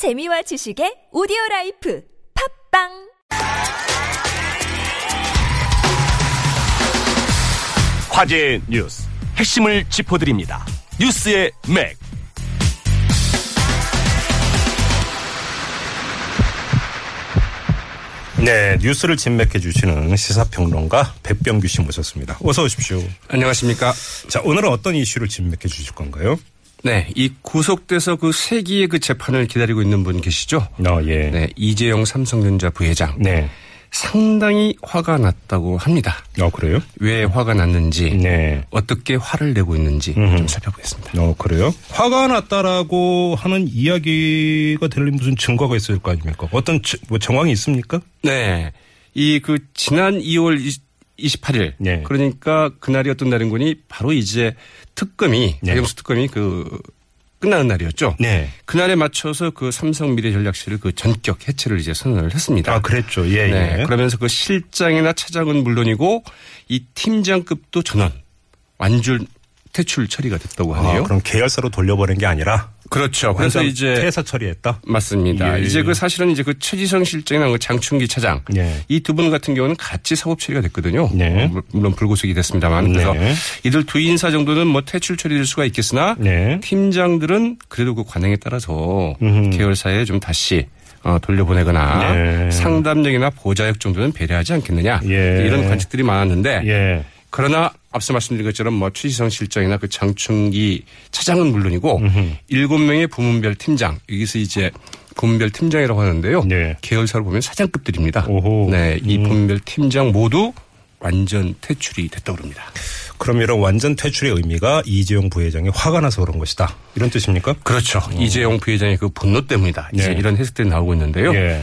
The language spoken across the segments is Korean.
재미와 지식의 오디오 라이프 팟빵 화제의 뉴스 핵심을 짚어드립니다. 뉴스의 맥. 네, 뉴스를 진맥해 주시는 시사평론가 백병규 씨 모셨습니다. 어서 오십시오. 안녕하십니까. 자, 오늘은 어떤 이슈를 진맥해 주실 건가요? 네, 이 구속돼서 그 세기의 그 재판을 기다리고 있는 분 계시죠? 어, 예. 네, 이재용 삼성전자 부회장. 네. 상당히 화가 났다고 합니다. 어, 그래요? 왜 화가 났는지, 네. 어떻게 화를 내고 있는지 좀 살펴보겠습니다. 어, 그래요? 화가 났다라고 하는 이야기가 될 무슨 증거가 있을 거 아닙니까? 어떤 지- 뭐 정황이 있습니까? 네, 이 그 지난 2월 28일, 네. 그러니까 그날이 어떤 날인 거니 바로 이제 특검이 네. 박영수 특검이 그 끝나는 날이었죠. 네. 그날에 맞춰서 그 삼성 미래전략실을 그 전격 해체를 이제 선언을 했습니다. 아, 그랬죠. 예, 네. 예. 그러면서 그 실장이나 차장은 물론이고 이 팀장급도 전원 완전 퇴출 처리가 됐다고 하네요. 아, 그럼 계열사로 돌려보낸 게 아니라 그렇죠. 그래서 이제 퇴사 처리했다. 맞습니다. 예. 이제 그 사실은 이제 그 최지성 실장이나 그 장충기 차장 네. 이두 분 같은 경우는 같이 사법 처리가 됐거든요. 네. 물- 물론 불구속이 됐습니다만 그래서 네. 이들 두 인사 정도는 뭐 퇴출 처리될 수가 있겠으나 네. 팀장들은 그래도 그 관행에 따라서 음흠. 계열사에 좀 다시 어, 돌려보내거나 네. 상담력이나 보좌역 정도는 배려하지 않겠느냐 예. 이런 관측들이 많았는데 예. 그러나 앞서 말씀드린 것처럼 뭐 최지성 실장이나 그 장충기 차장은 물론이고 일곱 명의 부문별 팀장 여기서 이제 부문별 팀장이라고 하는데요. 네. 계열사로 보면 사장급들입니다. 오호. 음. 네, 이 부문별 팀장 모두 완전 퇴출이 됐다고 합니다. 그럼 이런 완전 퇴출의 의미가 이재용 부회장이 화가 나서 그런 것이다. 이런 뜻입니까? 그렇죠. 이재용 부회장의 그 분노 때문이다. 이제 네. 이런 해석들이 나오고 있는데요. 예.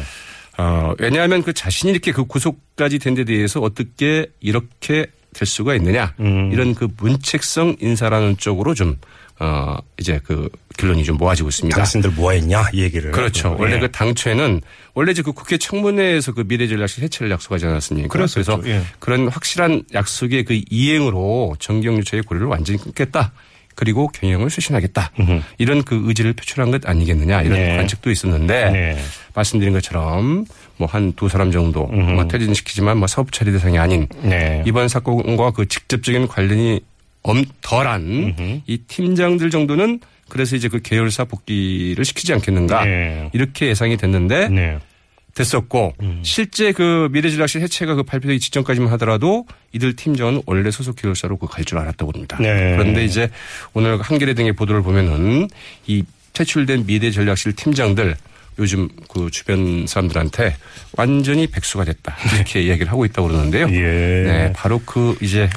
어, 왜냐하면 그 자신이 이렇게 그 구속까지 된 데 대해서 어떻게 이렇게 될 수가 있느냐. 음. 이런 그 문책성 인사라는 쪽으로 좀, 어, 이제 그 결론이 좀 모아지고 있습니다. 당신들 뭐 했냐 이 얘기를. 그렇죠. 예. 원래 그 당초에는 원래 이제 그 국회 청문회에서 그 미래전략실 해체를 약속하지 않았습니까? 그랬었죠. 그래서 예. 그런 확실한 약속의 그 이행으로 정경유착의 고리를 완전히 끊겠다. 그리고 경영을 쇄신하겠다. 이런 그 의지를 표출한 것 아니겠느냐 이런 네. 관측도 있었는데 네. 말씀드린 것처럼 뭐 한 두 사람 정도 뭐 퇴진시키지만 뭐 사업 처리 대상이 아닌 네. 이번 사건과 그 직접적인 관련이 엄 덜한 이 팀장들 정도는 그래서 이제 그 계열사 복귀를 시키지 않겠는가 네. 이렇게 예상이 됐는데 네. 됐었고 실제 그 미래전략실 해체가 그 발표되기 직전까지만 하더라도 이들 팀장은 원래 소속 계열사로 그 갈 줄 알았다고 합니다. 네. 그런데 이제 오늘 한겨레 등의 보도를 보면은 이 퇴출된 미래전략실 팀장들 요즘 그 주변 사람들한테 완전히 백수가 됐다 이렇게 이야기를 하고 있다고 그러는데요. 예. 네, 바로 그 이제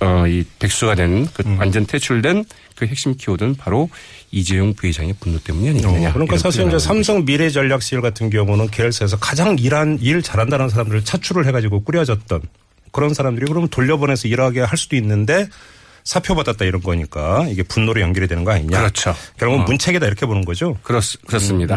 어 이 백수가 된 그 완전 퇴출된 그 핵심 키워드는 바로 이재용 부회장의 분노 때문이 아니겠느냐. 어, 그러니까 사실 이제 삼성 미래전략실 같은 경우는 계열사에서 가장 일한 일 잘한다는 사람들을 차출을 해가지고 꾸려졌던 그런 사람들이 그러면 돌려보내서 일하게 할 수도 있는데 사표 받았다 이런 거니까 이게 분노로 연결이 되는 거 아니냐. 그렇죠. 결국은 어. 문책이다 이렇게 보는 거죠. 그렇, 그렇습니다.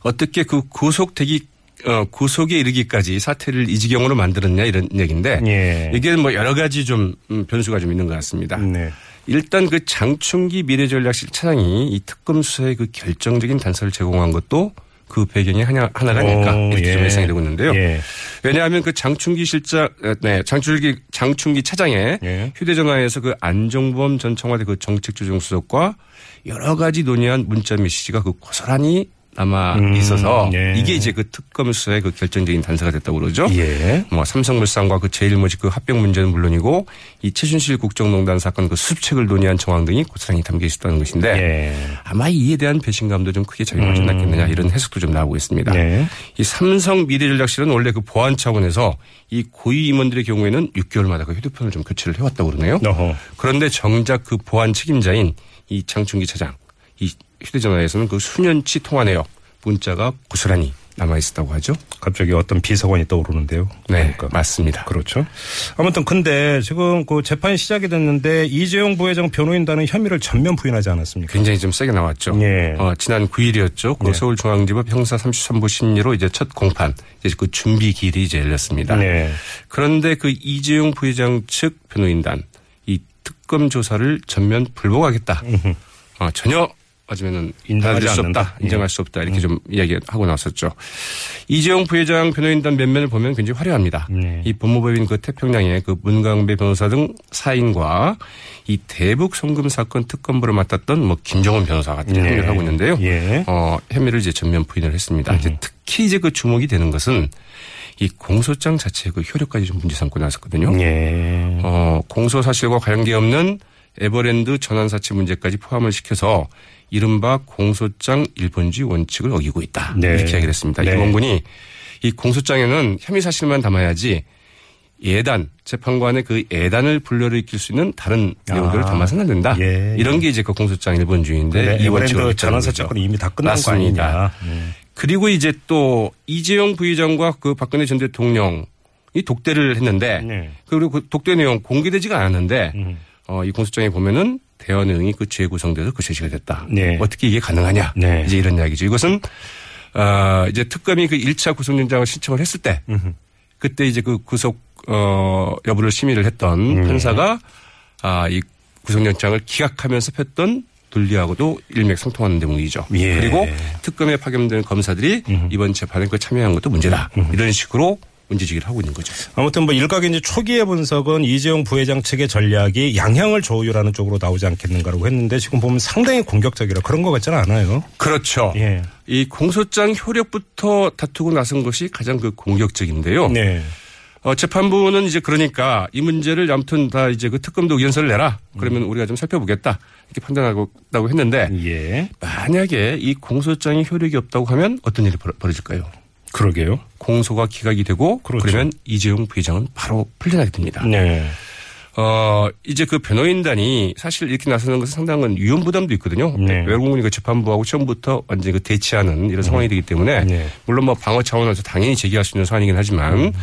어떻게 그 구속되기 어, 구속에 이르기까지 사태를 이 지경으로 만들었냐 이런 얘기인데 예. 이게 뭐 여러 가지 좀 음, 변수가 좀 있는 것 같습니다. 네. 일단 그 장충기 미래전략실 차장이 이 특검 수사에 그 결정적인 단서를 제공한 것도 그 배경이 하나, 하나가 아닐까 오, 이렇게 좀 예. 예상이 되고 있는데요. 예. 왜냐하면 그 장충기 실장, 어, 네, 장충기, 장충기 차장의 예. 휴대전화에서 그 안종범 전 청와대 그 정책조정수석과 여러 가지 논의한 문자 메시지가 그 고스란히 남아 음, 있어서 예. 이게 이제 그 특검 수사의 그 결정적인 단서가 됐다고 그러죠. 예. 뭐 삼성물산과 그 제일모직 그 합병 문제는 물론이고 이 최순실 국정농단 사건 그 수습책을 논의한 정황 등이 고스란히 담겨 있었다는 것인데 예. 아마 이에 대한 배신감도 좀 크게 작용하지 않겠느냐 이런 해석도 좀 나오고 있습니다. 네. 이 삼성 미래전략실은 원래 그 보안 차원에서 이 고위 임원들의 경우에는 6개월마다 그 휴대폰을 좀 교체를 해왔다고 그러네요. 어허. 그런데 정작 그 보안 책임자인 이 장충기 차장 이 휴대전화에서는 그 수년치 통화 내역 문자가 고스란히 남아 있었다고 하죠. 갑자기 어떤 비서관이 떠오르는데요. 네, 그러니까. 맞습니다. 그렇죠. 아무튼 근데 지금 그 재판이 시작이 됐는데 이재용 부회장 변호인단은 혐의를 전면 부인하지 않았습니까? 굉장히 좀 세게 나왔죠. 예. 어, 지난 9일이었죠. 그 네. 서울중앙지법 형사 33부 심리로 이제 첫 공판, 이제 그 준비 기일이 이제 열렸습니다. 네. 그런데 그 이재용 부회장 측 변호인단 이 특검 조사를 전면 불복하겠다. 어, 전혀 맞으면은 인정하지 수 않는다. 없다, 예. 인정할 수 없다 이렇게 좀 이야기하고 나왔었죠. 이재용 부회장 변호인단 면면을 보면 굉장히 화려합니다. 네. 이 법무법인 그 태평양의 그 문강배 변호사 등 사인과 이 대북 송금 사건 특검부를 맡았던 뭐 김정은 변호사 같은 네. 혐의를 하고 있는데요. 예. 어, 혐의를 이제 전면 부인을 했습니다. 이제 특히 이제 그 주목이 되는 것은 이 공소장 자체의 그 효력까지 좀 문제 삼고 나섰거든요. 예. 어, 공소 사실과 관계 없는 에버랜드 전환 사채 문제까지 포함을 시켜서 이른바 공소장 일본주의 원칙을 어기고 있다. 네. 이렇게 이야기를 했습니다. 네. 임원군이 이 공소장에는 혐의 사실만 담아야지 예단 재판관의 그 예단을 불러일으킬 수 있는 다른 내용들을 아. 담아서는 안 된다. 예. 이런 게 이제 그 공소장 일본주의인데 네, 이 원칙을 에버랜드 어겼다는 전환 거죠. 사건이 이미 다 끝난 맞습니다. 거 아니냐. 음. 그리고 이제 또 이재용 부회장과 그 박근혜 전 대통령이 독대를 했는데 네. 그리고 그 독대 내용 공개되지가 않았는데 음. 어, 이 공소장에 보면은 대화 내용이 그 죄구성돼서 그 제시가 됐다. 네. 어떻게 이게 가능하냐. 네. 이제 이런 이야기죠. 이것은 어, 이제 특검이 그 1차 구속영장을 신청을 했을 때 그때 이제 그 구속 어, 여부를 심의를 했던 음. 판사가 아, 이 구속영장을 기각하면서 폈던 논리하고도 일맥상통하는 대목이죠. 예. 그리고 특검에 파견된 검사들이 이번 재판에 그 참여한 것도 문제다. 이런 식으로 문제 제기를 하고 있는 거죠. 아무튼 뭐 일각의 이제 초기의 분석은 이재용 부회장 측의 전략이 양향을 조율하는 쪽으로 나오지 않겠는가라고 했는데 지금 보면 상당히 공격적이라 그런 것 같지는 않아요. 그렇죠. 예. 이 공소장 효력부터 다투고 나선 것이 가장 그 공격적인데요. 네. 어, 재판부는 이제 그러니까 이 문제를 아무튼 다 이제 그 특검도 의견서를 내라. 그러면 우리가 좀 살펴보겠다. 이렇게 판단하고 했는데 예. 만약에 이 공소장이 효력이 없다고 하면 어떤 일이 벌어- 벌어질까요? 그러게요. 공소가 기각이 되고 그 그렇죠. 러면 이재용 부회장은 바로 풀려나게 됩니다. 네. 어, 이제 그 변호인단이 사실 이렇게 나서는 것은 상당한 위험 부담도 있거든요. 네. 외국인이 그 재판부하고 처음부터 완전히 그 대치하는 이런 상황이 되기 때문에 네. 물론 뭐 방어 차원에서 당연히 제기할 수 있는 사안이긴 하지만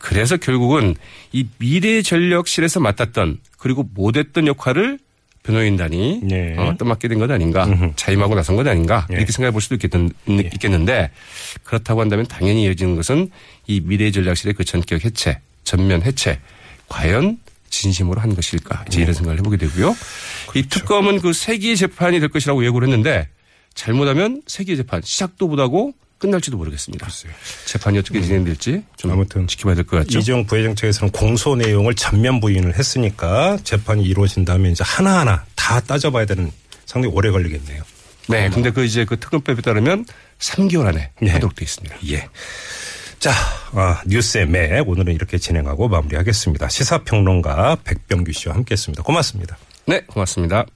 그래서 결국은 이 미래 전력실에서 맡았던 그리고 못했던 역할을 변호인단이 네. 어, 떠맡게 된 것 아닌가 자임하고 나선 것 아닌가 네. 이렇게 생각해 볼 수도 있겠는, 있겠는데 그렇다고 한다면 당연히 이어지는 것은 이 미래 전략실의 그 전격 해체 전면 해체 과연 진심으로 한 것일까 이제 이런 생각을 해보게 되고요. 이 특검은 그 세기의 재판이 될 것이라고 예고를 했는데 잘못하면 세기의 재판 시작도 못하고 끝날지도 모르겠습니다. 재판이 어떻게 진행될지 좀 아무튼 지켜봐야 될 것 같죠. 이재용 부회장 측에서는 공소 내용을 전면 부인을 했으니까 재판이 이루어진다면 이제 하나하나 다 따져봐야 되는 상당히 오래 걸리겠네요. 네, 근데 그 이제 그 특검법에 따르면 3개월 안에 네. 하도록 되어 있습니다. 예. 자, 아, 뉴스의 맥 오늘은 이렇게 진행하고 마무리하겠습니다. 시사평론가 백병규 씨와 함께했습니다. 고맙습니다. 네, 고맙습니다.